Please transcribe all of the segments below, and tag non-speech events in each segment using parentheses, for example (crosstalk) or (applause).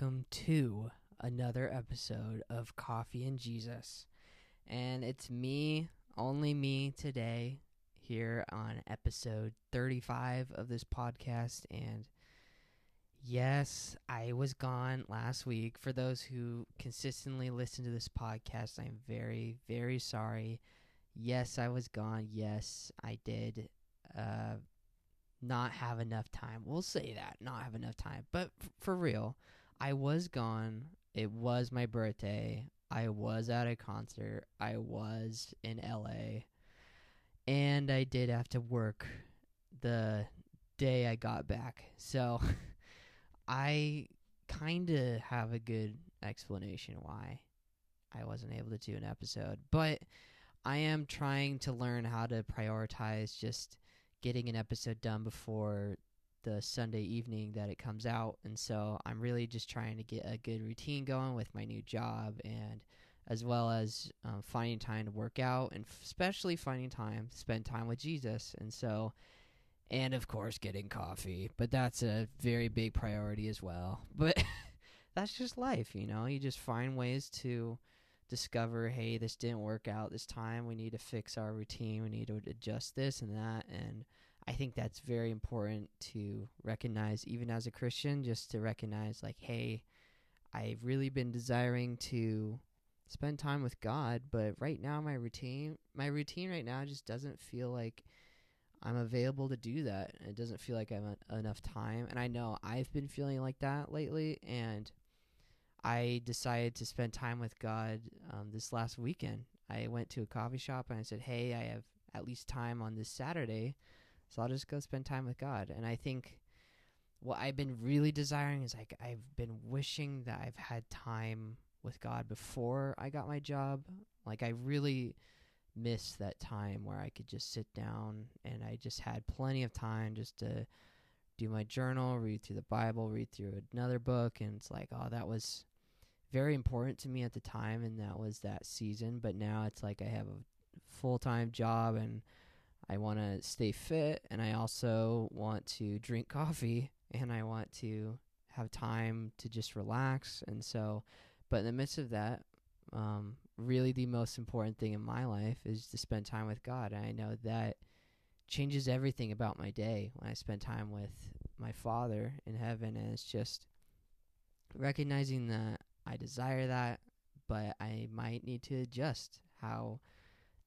welcome to another episode of Coffee and Jesus. And it's me, only me today, here on episode 35 of this podcast. And yes, I was gone last week. For those who consistently listen to this podcast, I'm very, very sorry. Yes, I was gone. Yes, I did. Uh, not have enough time. We'll say that, not have enough time. But f- for real, I was gone. It was my birthday. I was at a concert. I was in LA. And I did have to work the day I got back. So (laughs) I kind of have a good explanation why I wasn't able to do an episode. But I am trying to learn how to prioritize just getting an episode done before the Sunday evening that it comes out. And so I'm really just trying to get a good routine going with my new job and as well as um, finding time to work out and f- especially finding time to spend time with Jesus. And so, and of course, getting coffee. But that's a very big priority as well. (laughs) But (laughs) that's just life, you know? You just find ways to discover hey this didn't work out this time we need to fix our routine we need to adjust this and that and i think that's very important to recognize even as a christian just to recognize like hey i've really been desiring to spend time with god but right now my routine my routine right now just doesn't feel like i'm available to do that it doesn't feel like i have enough time and i know i've been feeling like that lately and I decided to spend time with God um, this last weekend. I went to a coffee shop and I said, "Hey, I have at least time on this Saturday, so I'll just go spend time with God." And I think what I've been really desiring is like I've been wishing that I've had time with God before I got my job. Like I really missed that time where I could just sit down and I just had plenty of time just to do my journal, read through the Bible, read through another book, and it's like, oh, that was very important to me at the time, and that was that season. But now it's like I have a full time job, and I want to stay fit, and I also want to drink (laughs) coffee, and I want to have time to just relax. And so, but in the midst of that, um, really the most important thing in my life is to spend time with God. And I know that changes everything about my day when I spend time with my Father in heaven. And it's just recognizing that I desire that, but I might need to adjust how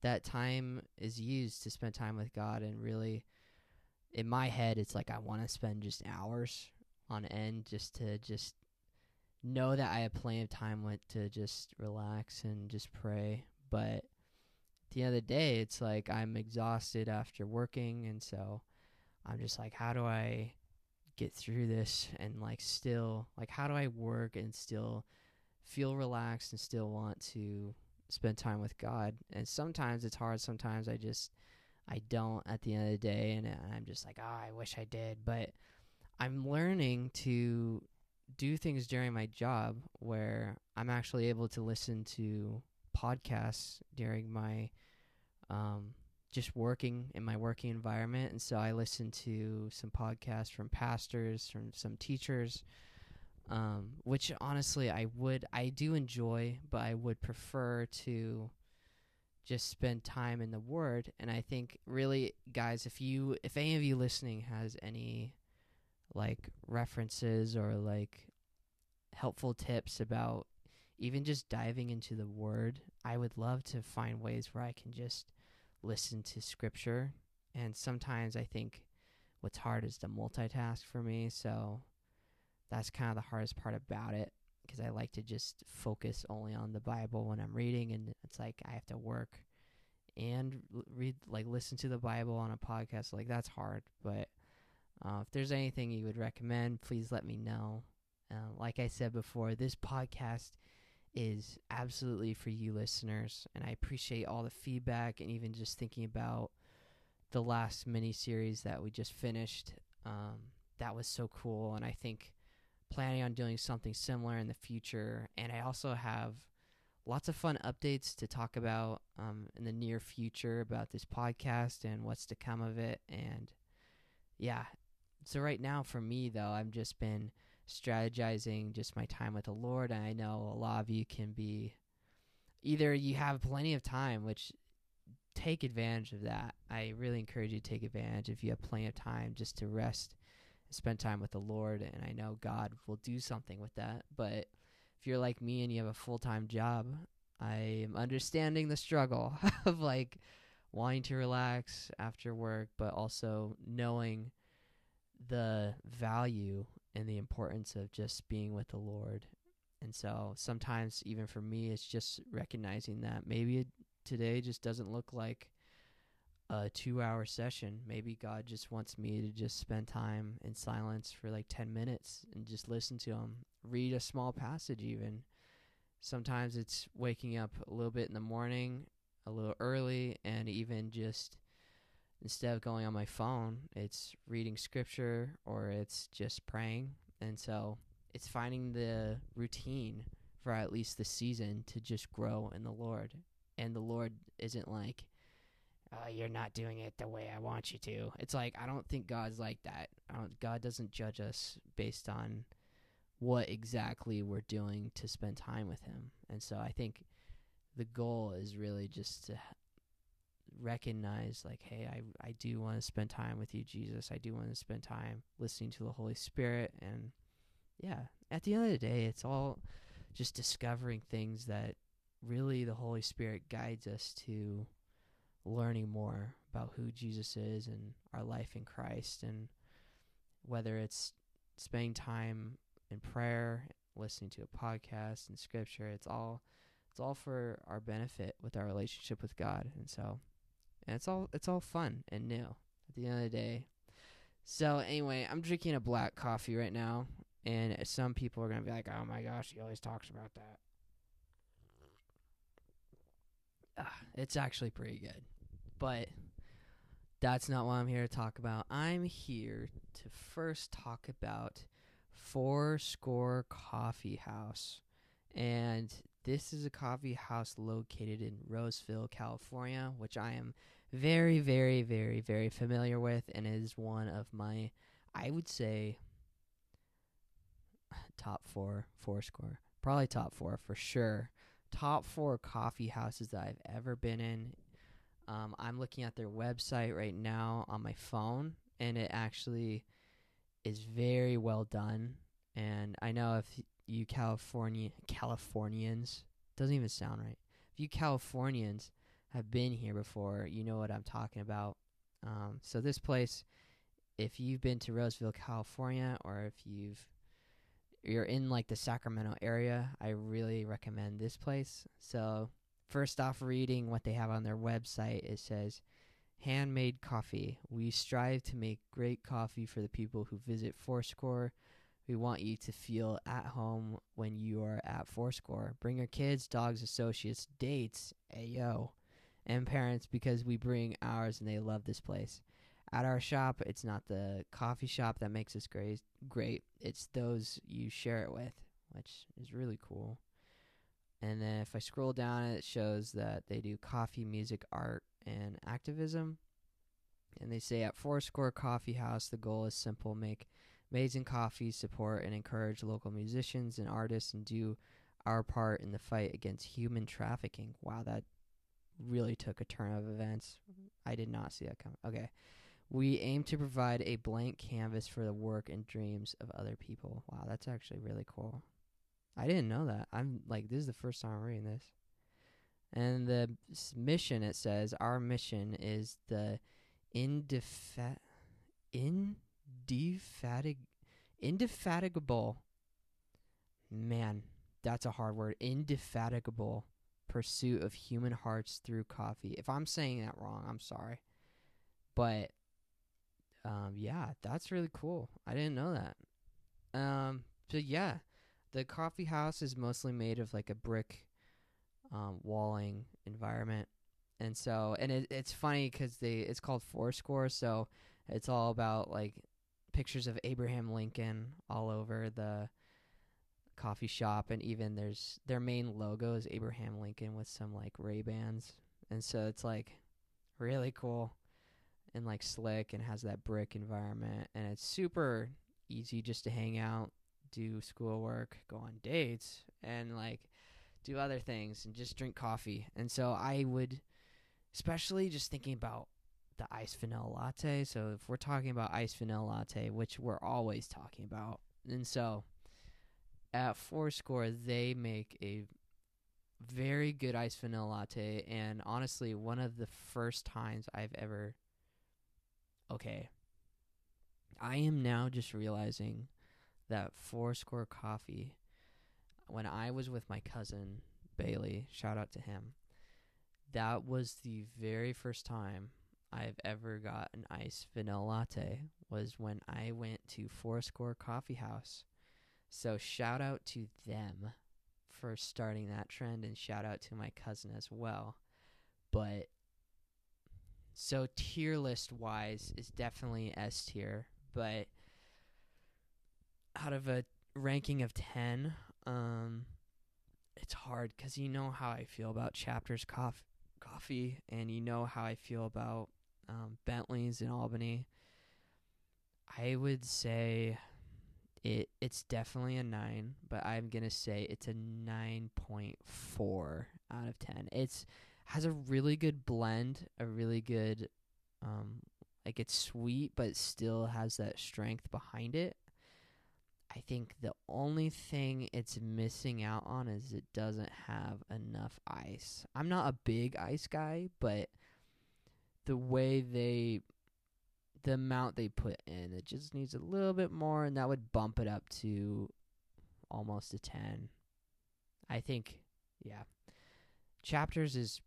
that time is used to spend time with God. And really, in my head, it's like I want to spend just hours on end just to just know that I have plenty of time with to just relax and just pray. But at the end of the day, it's like I'm exhausted after working, and so I'm just like, how do I get through this and like still like how do I work and still feel relaxed and still want to spend time with God? And sometimes it's hard. Sometimes I just I don't at the end of the day, and I'm just like, oh, I wish I did, but I'm learning to do things during my job where I'm actually able to listen to podcasts during my um, just working in my working environment. And so I listen to some podcasts from pastors, from some teachers, um, which honestly I would, I do enjoy, but I would prefer to just spend time in the Word. And I think really, guys, if you, if any of you listening has any like references or like helpful tips about even just diving into the word, I would love to find ways where I can just listen to scripture. And sometimes I think what's hard is to multitask for me. So that's kind of the hardest part about it because I like to just focus only on the Bible when I'm reading. And it's like I have to work and read, like, listen to the Bible on a podcast. Like, that's hard. But uh, if there's anything you would recommend, please let me know. Uh, like I said before, this podcast is absolutely for you listeners, and I appreciate all the feedback and even just thinking about the last mini series that we just finished. Um, that was so cool, and I think planning on doing something similar in the future. And I also have lots of fun updates to talk about um, in the near future about this podcast and what's to come of it. And yeah, so right now for me though, I've just been strategizing just my time with the Lord. And I know a lot of you can be either you have plenty of time, which take advantage of that. I really encourage you to take advantage if you have plenty of time just to rest spend time with the Lord. And I know God will do something with that. But if you're like me and you have a full time job, I am understanding the struggle (laughs) of like wanting to relax after work, but also knowing the value and the importance of just being with the Lord. And so sometimes, even for me, it's just recognizing that maybe today just doesn't look like a two hour session. Maybe God just wants me to just spend time in silence for like 10 minutes and just listen to Him, read a small passage, even. Sometimes it's waking up a little bit in the morning, a little early, and even just instead of going on my phone, it's reading scripture or it's just praying. And so it's finding the routine for at least the season to just grow in the Lord. And the Lord isn't like, oh, you're not doing it the way I want you to. It's like, I don't think God's like that. God doesn't judge us based on what exactly we're doing to spend time with Him. And so I think the goal is really just to recognize like hey i i do want to spend time with you jesus i do want to spend time listening to the holy spirit and yeah at the end of the day it's all just discovering things that really the holy spirit guides us to learning more about who jesus is and our life in christ and whether it's spending time in prayer, listening to a podcast and scripture. It's all it's all for our benefit with our relationship with God. And so and it's all it's all fun and new at the end of the day. So anyway, I'm drinking a black coffee right now and some people are to be like, "Oh my gosh, he always talks about that." Uh, it's actually pretty good. But that's not what I'm here to talk about. I'm here to first talk about Fourscore Coffee House. And this is a coffee house located in Roseville, California, which I am very, very, very, very familiar with and is one of my, I would say, top four, four score. Probably top four for sure. Top four coffee houses that I've ever been in. Um, I'm looking at their website right now on my phone, and it actually is very well done. And I know if you California Californians doesn't even sound right. If you Californians have been here before, you know what I'm talking about. Um, so this place, if you've been to Roseville, California, or if you've you're in like the Sacramento area, I really recommend this place. So first off, reading what they have on their website, it says handmade coffee. We strive to make great coffee for the people who visit Fourscore. We want you to feel at home when you are at Fourscore. Bring your kids, dogs, associates, dates, ayo, and parents because we bring ours and they love this place. At our shop, it's not the coffee shop that makes us great. Great, it's those you share it with, which is really cool. And then if I scroll down, it shows that they do coffee, music, art, and activism. And they say at Fourscore Coffee House, the goal is simple make amazing coffee, support and encourage local musicians and artists, and do our part in the fight against human trafficking. Wow, that really took a turn of events. I did not see that coming. Okay. We aim to provide a blank canvas for the work and dreams of other people. Wow, that's actually really cool. I didn't know that. I'm like, this is the first time I'm reading this. And the mission, it says, our mission is the indefa- indefatig- indefatigable, man, that's a hard word, indefatigable pursuit of human hearts through coffee. If I'm saying that wrong, I'm sorry. But um, yeah, that's really cool. I didn't know that. Um, so yeah, the coffee house is mostly made of like a brick um, walling environment. And so, and it, it's funny because they it's called Fourscore, so it's all about like pictures of Abraham Lincoln all over the coffee shop, and even there's their main logo is Abraham Lincoln with some like Ray Bans, and so it's like really cool and like slick and has that brick environment, and it's super easy just to hang out, do schoolwork, go on dates, and like do other things and just drink coffee. And so I would, especially just thinking about the iced vanilla latte. So if we're talking about iced vanilla latte, which we're always talking about, and so at Fourscore they make a very good iced vanilla latte, and honestly, one of the first times I've ever. Okay. I am now just realizing that Fourscore coffee. When I was with my cousin Bailey, shout out to him. That was the very first time I've ever got an iced vanilla latte was when I went to Fourscore Coffee House. So shout out to them for starting that trend and shout out to my cousin as well. But so tier list wise is definitely S tier, but out of a ranking of 10, um it's hard cuz you know how I feel about Chapters cof- coffee and you know how I feel about um, Bentley's in Albany. I would say it it's definitely a nine, but I'm gonna say it's a nine point four out of ten. It's has a really good blend, a really good um like it's sweet but still has that strength behind it. I think the only thing it's missing out on is it doesn't have enough ice. I'm not a big ice guy, but the way they the amount they put in it just needs a little bit more and that would bump it up to almost a 10 i think yeah. Chapters is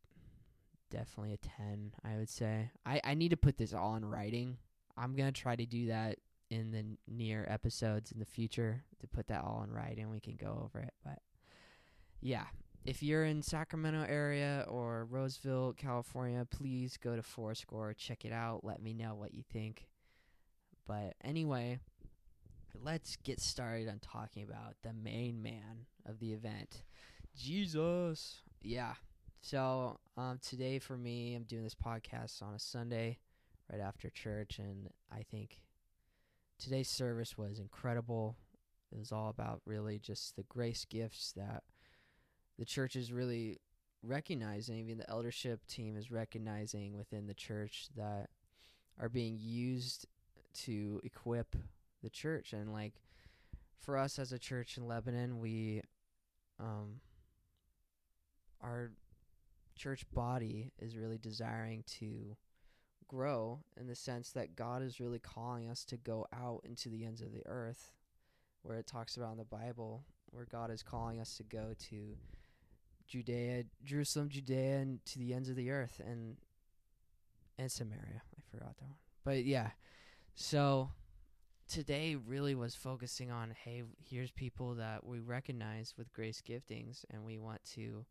definitely a 10 i would say. I i need to put this all in writing. I'm gonna try to do that in the near episodes in the future to put that all in writing we can go over it but yeah if you're in Sacramento area or Roseville, California, please go to Fourscore, check it out, let me know what you think. But anyway, let's get started on talking about the main man of the event, Jesus. Yeah. So um, today for me, I'm doing this podcast on a Sunday, right after church, and I think today's service was incredible. It was all about really just the grace gifts that the church is really recognizing, even the eldership team is recognizing within the church that are being used to equip the church. And like for us as a church in Lebanon, we, um, our church body is really desiring to grow in the sense that God is really calling us to go out into the ends of the earth, where it talks about in the Bible, where God is calling us to go to Judea, Jerusalem, Judea, and to the ends of the earth, and and Samaria. I forgot that one, but yeah. So today really was focusing on hey, here's people that we recognize with grace giftings, and we want to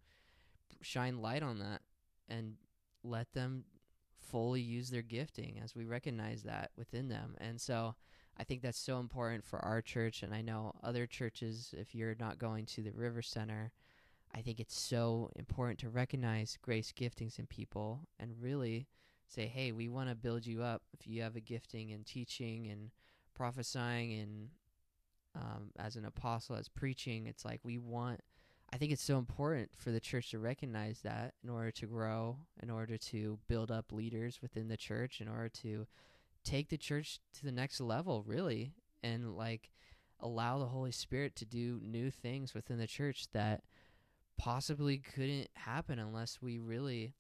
shine light on that and let them fully use their gifting as we recognize that within them. And so I think that's so important for our church, and I know other churches. If you're not going to the River Center I think it's so important to recognize grace giftings in people and really say, hey, we want to build you up. If you have a gifting in teaching and prophesying and um, as an apostle, as preaching, it's like we want. I think it's so important for the church to recognize that in order to grow, in order to build up leaders within the church, in order to take the church to the next level, really, and like allow the Holy Spirit to do new things within the church that possibly couldn't happen unless we really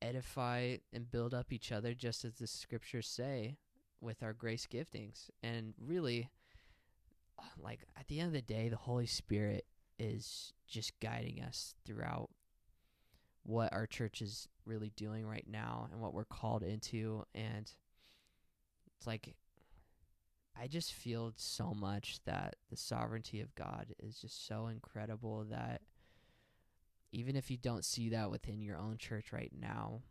edify and build up each other just as the scriptures say with our grace giftings. And really like at the end of the day the holy spirit is just guiding us throughout what our church is really doing right now and what we're called into. And it's like I just feel so much that the sovereignty of God is just so incredible that even if you don't see that within your own church right now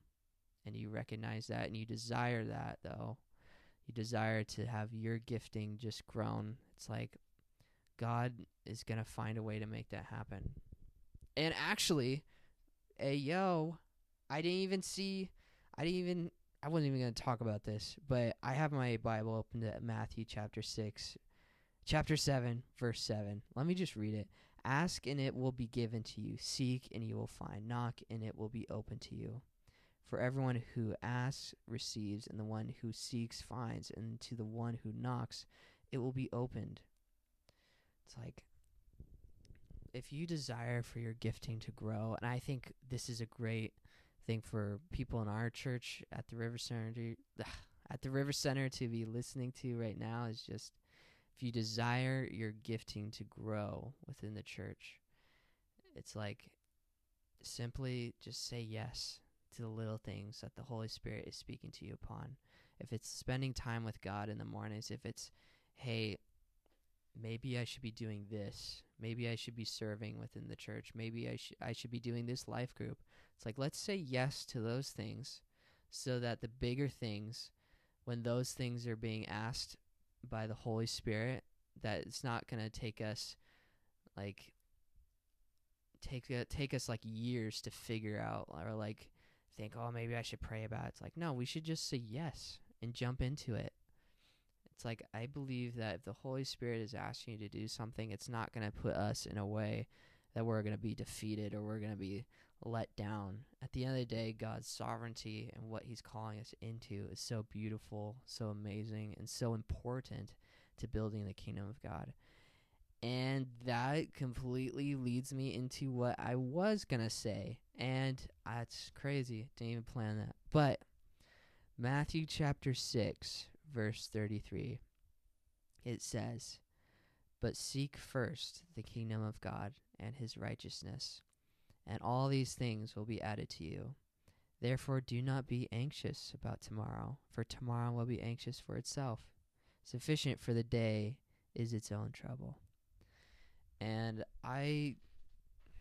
and you recognize that and you desire that though you desire to have your gifting just grown it's like god is going to find a way to make that happen and actually hey yo i didn't even see i didn't even i wasn't even going to talk about this but i have my bible open to matthew chapter 6 chapter 7, verse 7. Let me just read it. Ask and it will be given to you. Seek and you will find. Knock and it will be open to you. For everyone who asks receives, and the one who seeks finds, and to the one who knocks it will be opened. It's like if you desire for your gifting to grow, and I think this is a great thing for people in our church at the River Center (sighs) at the River Center to be listening to right now is just if you desire your gifting to grow within the church, it's like simply just say yes to the little things that the Holy Spirit is speaking to you upon. If it's spending time with God in the mornings, if it's, hey, maybe I should be doing this. Maybe I should be serving within the church. Maybe I should I should be doing this life group. It's like let's say yes to those things so that the bigger things when those things are being asked by the Holy Spirit that it's not going to take us like take uh, take us like years to figure out or like think oh maybe I should pray about it. It's like no, we should just say yes and jump into it it's like I believe that if the Holy Spirit is asking you to do something, it's not going to put us in a way that we're going to be defeated or we're going to be let down. At the end of the day, God's sovereignty and what He's calling us into is so beautiful, so amazing, and so important to building the kingdom of God. And that completely leads me into what I was going to say. And that's crazy. Didn't even plan that. But Matthew chapter 6, verse 33, it says, But seek first the kingdom of God and his righteousness, and all these things will be added to you. Therefore, do not be anxious about tomorrow, for tomorrow will be anxious for itself. Sufficient for the day is its own trouble. And I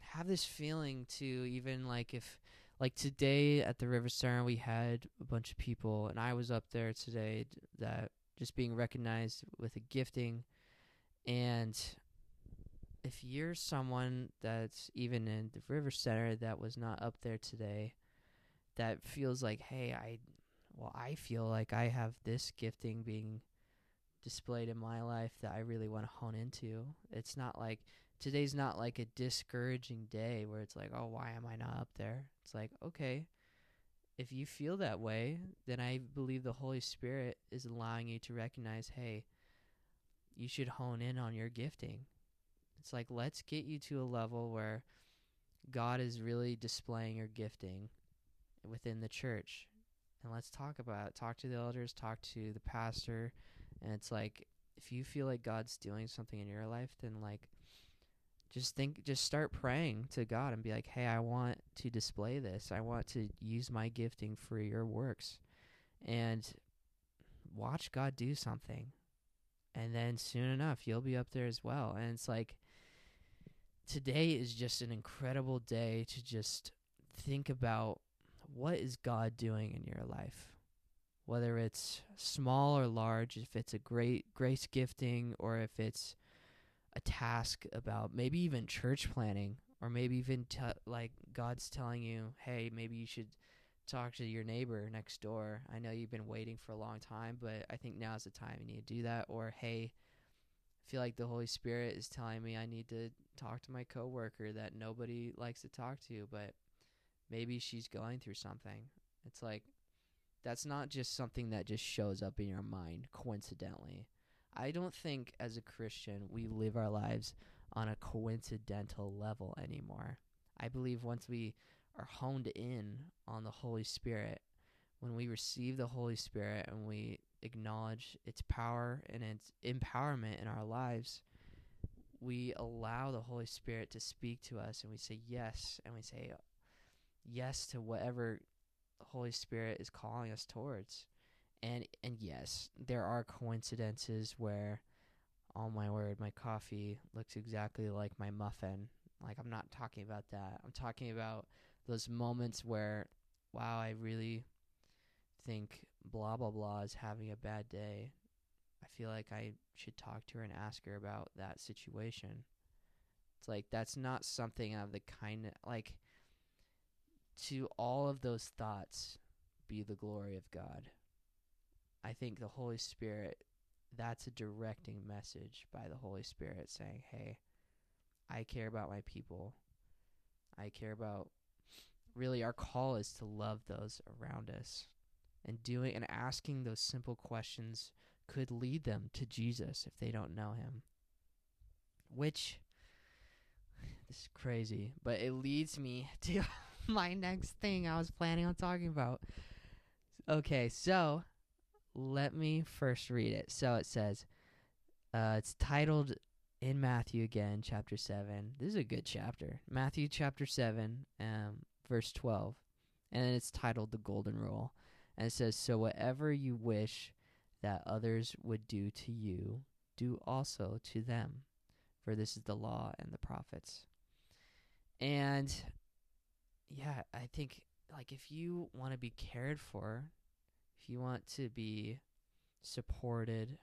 have this feeling too, even like if like today at the River Center, we had a bunch of people, and I was up there today that just being recognized with a gifting. And if you're someone that's even in the River Center that was not up there today, that feels like, hey, I, well, I feel like I have this gifting being displayed in my life that I really want to hone into. It's not like today's not like a discouraging day where it's like, oh, why am I not up there? It's like, okay, if you feel that way, then I believe the Holy Spirit is allowing you to recognize, hey, you should hone in on your gifting. It's like, let's get you to a level where God is really displaying your gifting within the church. And let's talk about it. Talk to the elders, talk to the pastor. And it's like, if you feel like God's doing something in your life, then like, just think just start praying to God and be like, "Hey, I want to display this. I want to use my gifting for your works." And watch God do something. And then soon enough, you'll be up there as well. And it's like today is just an incredible day to just think about what is God doing in your life? Whether it's small or large, if it's a great grace gifting or if it's a task about maybe even church planning or maybe even t- like God's telling you, "Hey, maybe you should talk to your neighbor next door. I know you've been waiting for a long time, but I think now's the time you need to do that." Or, "Hey, I feel like the Holy Spirit is telling me I need to talk to my coworker that nobody likes to talk to, but maybe she's going through something." It's like that's not just something that just shows up in your mind coincidentally. I don't think as a Christian we live our lives on a coincidental level anymore. I believe once we are honed in on the Holy Spirit, when we receive the Holy Spirit and we acknowledge its power and its empowerment in our lives, we allow the Holy Spirit to speak to us and we say yes and we say yes to whatever Holy Spirit is calling us towards and and yes, there are coincidences where, oh my word, my coffee looks exactly like my muffin. Like I'm not talking about that. I'm talking about those moments where, wow, I really think blah blah blah is having a bad day. I feel like I should talk to her and ask her about that situation. It's like that's not something of the kind of like to all of those thoughts be the glory of God. I think the Holy Spirit that's a directing message by the Holy Spirit saying, "Hey, I care about my people. I care about really our call is to love those around us." And doing and asking those simple questions could lead them to Jesus if they don't know him. Which (sighs) this is crazy, but it leads me (laughs) to (laughs) my next thing I was planning on talking about. Okay, so let me first read it. So it says, uh, it's titled in Matthew again, chapter 7. This is a good chapter. Matthew chapter 7, um, verse 12. And it's titled The Golden Rule. And it says, So whatever you wish that others would do to you, do also to them. For this is the law and the prophets. And yeah, I think like if you want to be cared for, if you want to be supported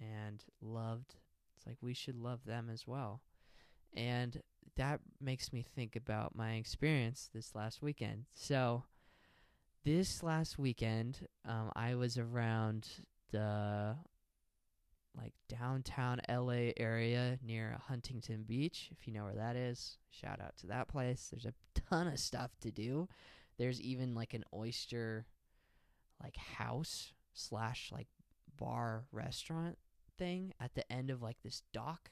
and loved, it's like we should love them as well. And that makes me think about my experience this last weekend. So, this last weekend, um, I was around the like downtown LA area near Huntington Beach, if you know where that is. Shout out to that place. There's a ton of stuff to do. There's even like an oyster like house slash like bar restaurant thing at the end of like this dock.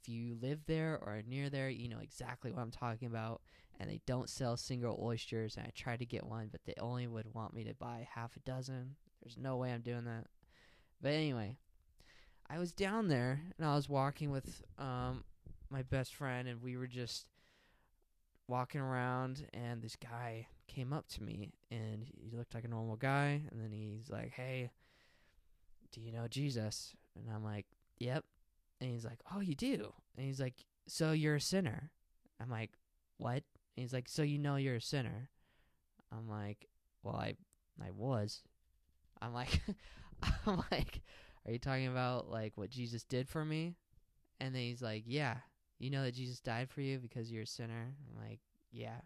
If you live there or near there, you know exactly what I'm talking about. And they don't sell single oysters. And I tried to get one, but they only would want me to buy half a dozen. There's no way I'm doing that. But anyway, I was down there and I was walking with um my best friend and we were just walking around and this guy came up to me and he looked like a normal guy and then he's like, "Hey, do you know Jesus?" And I'm like, "Yep." And he's like, "Oh, you do?" And he's like, "So you're a sinner?" I'm like, "What?" And he's like, "So you know you're a sinner?" I'm like, "Well, I I was." I'm like (laughs) I'm like, "Are you talking about like what Jesus did for me?" And then he's like, "Yeah." You know that Jesus died for you because you're a sinner? I'm like, "Yeah."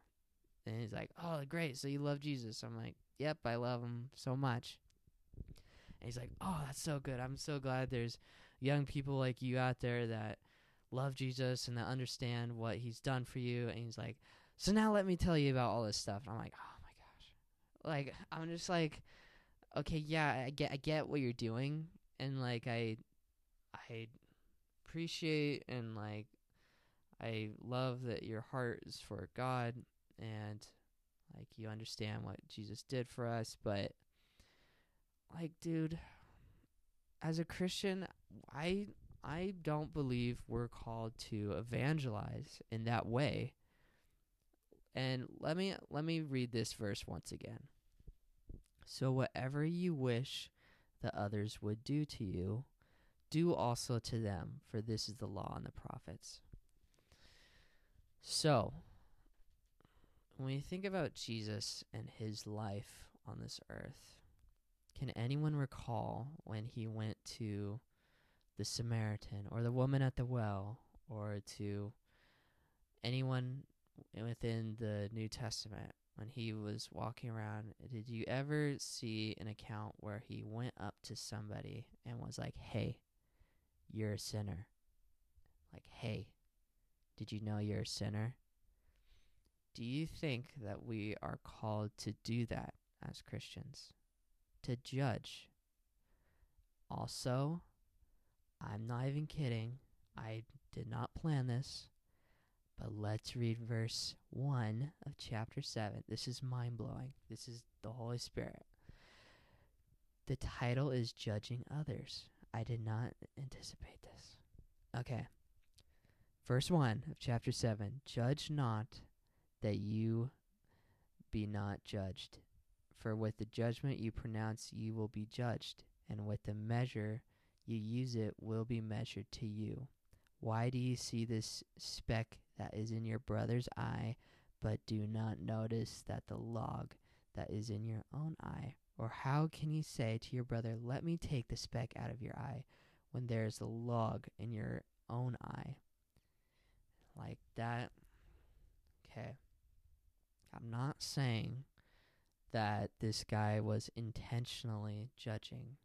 And he's like, "Oh, great. So you love Jesus?" I'm like, "Yep, I love him so much." And he's like, "Oh, that's so good. I'm so glad there's young people like you out there that love Jesus and that understand what he's done for you." And he's like, "So now let me tell you about all this stuff." And I'm like, "Oh my gosh." Like I'm just like, "Okay, yeah, I get I get what you're doing." And like I I appreciate and like I love that your heart is for God and like you understand what Jesus did for us, but like dude, as a Christian, I I don't believe we're called to evangelize in that way. And let me let me read this verse once again. So whatever you wish that others would do to you, do also to them, for this is the law and the prophets. So, when you think about Jesus and his life on this earth, can anyone recall when he went to the Samaritan or the woman at the well or to anyone within the New Testament when he was walking around? Did you ever see an account where he went up to somebody and was like, hey, you're a sinner? Like, hey, did you know you're a sinner? Do you think that we are called to do that as Christians? To judge? Also, I'm not even kidding. I did not plan this. But let's read verse 1 of chapter 7. This is mind blowing. This is the Holy Spirit. The title is Judging Others. I did not anticipate this. Okay. Verse 1 of chapter 7 Judge not that you be not judged. For with the judgment you pronounce, you will be judged, and with the measure you use it will be measured to you. Why do you see this speck that is in your brother's eye, but do not notice that the log that is in your own eye? Or how can you say to your brother, Let me take the speck out of your eye, when there is a log in your own eye? Like that. Okay. I'm not saying that this guy was intentionally judging,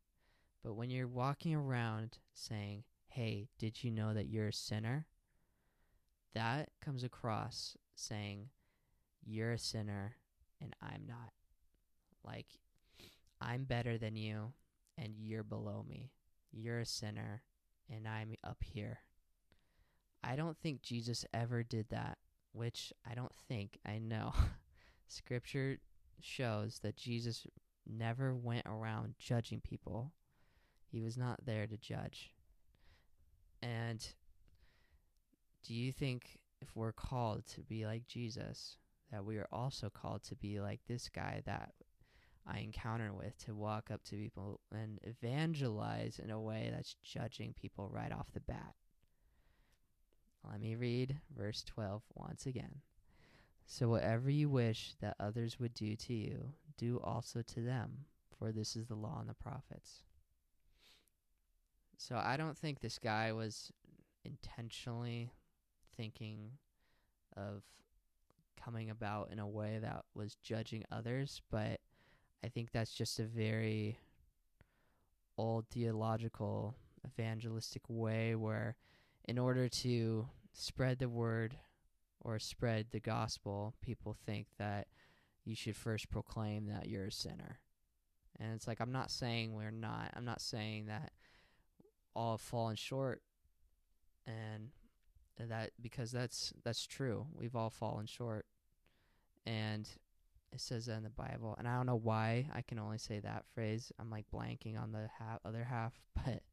But when you're walking around saying, Hey, did you know that you're a sinner? That comes across saying, You're a sinner and I'm not. Like, I'm better than you and you're below me. You're a sinner and I'm up here. I don't think Jesus ever did that, which I don't think, I know. (laughs) Scripture shows that Jesus never went around judging people. He was not there to judge. And do you think if we're called to be like Jesus, that we are also called to be like this guy that I encounter with, to walk up to people and evangelize in a way that's judging people right off the bat? Let me read verse 12 once again. So, whatever you wish that others would do to you, do also to them, for this is the law and the prophets. So, I don't think this guy was intentionally thinking of coming about in a way that was judging others, but I think that's just a very old theological evangelistic way where in order to spread the word or spread the gospel, people think that you should first proclaim that you're a sinner. And it's like, I'm not saying we're not. I'm not saying that all have fallen short and that because that's that's true. We've all fallen short. And it says that in the Bible. And I don't know why I can only say that phrase. I'm like blanking on the half, other half, (laughs) but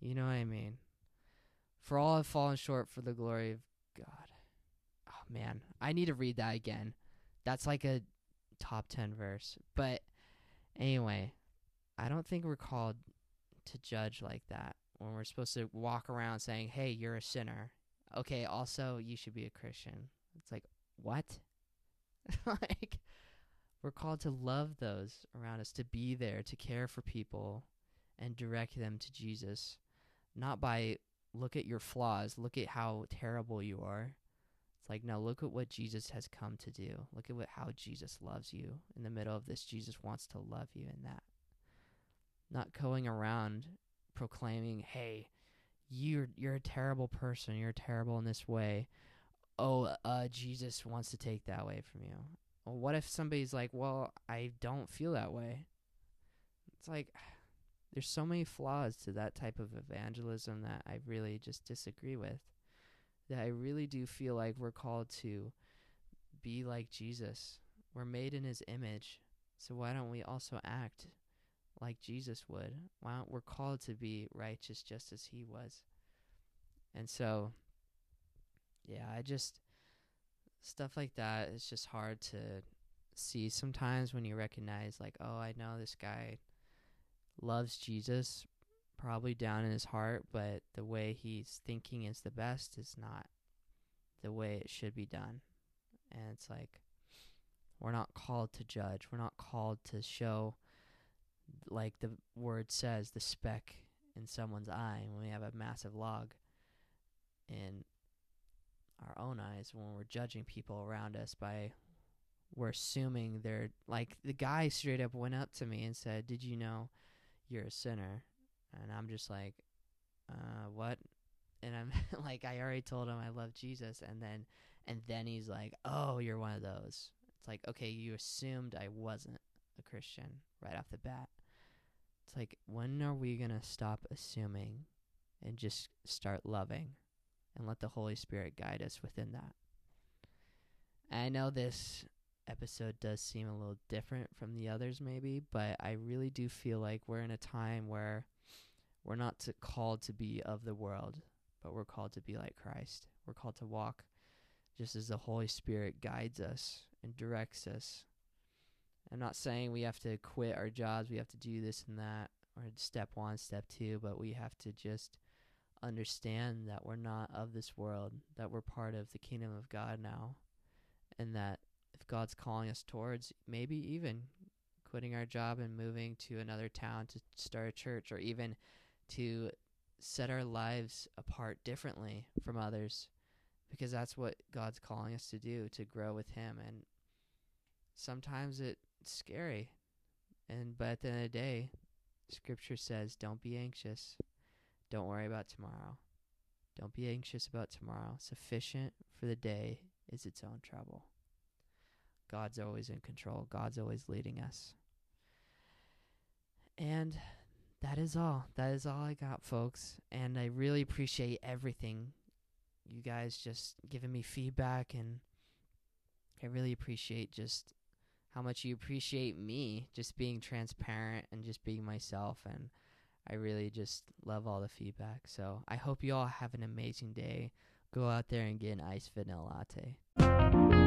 you know what I mean. For all have fallen short for the glory of God. Man, I need to read that again. That's like a top 10 verse. But anyway, I don't think we're called to judge like that when we're supposed to walk around saying, "Hey, you're a sinner." Okay, also you should be a Christian. It's like, what? (laughs) like we're called to love those around us, to be there, to care for people and direct them to Jesus, not by look at your flaws, look at how terrible you are. It's like, no, look at what Jesus has come to do. Look at what, how Jesus loves you. In the middle of this, Jesus wants to love you in that. Not going around proclaiming, "Hey, you're you're a terrible person. You're terrible in this way." Oh, uh, Jesus wants to take that away from you. Well, what if somebody's like, "Well, I don't feel that way." It's like (sighs) there's so many flaws to that type of evangelism that I really just disagree with. That I really do feel like we're called to be like Jesus. We're made in his image. So why don't we also act like Jesus would? Why don't we're called to be righteous just as he was? And so yeah, I just stuff like that is just hard to see sometimes when you recognize like, oh, I know this guy loves Jesus probably down in his heart, but the way he's thinking is the best is not the way it should be done. And it's like we're not called to judge. We're not called to show like the word says the speck in someone's eye when we have a massive log in our own eyes when we're judging people around us by we're assuming they're like the guy straight up went up to me and said, "Did you know you're a sinner. And I'm just like, uh, what? And I'm (laughs) like, I already told him I love Jesus. And then, and then he's like, oh, you're one of those. It's like, okay, you assumed I wasn't a Christian right off the bat. It's like, when are we to stop assuming and just start loving and let the Holy Spirit guide us within that? I know this episode does seem a little different from the others, maybe, but I really do feel like we're in a time where we're not to, called to be of the world, but we're called to be like Christ. We're called to walk just as the Holy Spirit guides us and directs us. I'm not saying we have to quit our jobs, we have to do this and that, or step one, step two, but we have to just understand that we're not of this world, that we're part of the kingdom of God now, and that if God's calling us towards maybe even quitting our job and moving to another town to start a church or even to set our lives apart differently from others because that's what God's calling us to do to grow with him and sometimes it's scary and but at the end of the day Scripture says, Don't be anxious. Don't worry about tomorrow. Don't be anxious about tomorrow. Sufficient for the day is its own trouble. God's always in control, God's always leading us. And that is all. That is all I got, folks. And I really appreciate everything. You guys just giving me feedback, and I really appreciate just how much you appreciate me just being transparent and just being myself. And I really just love all the feedback. So I hope you all have an amazing day. Go out there and get an iced vanilla latte.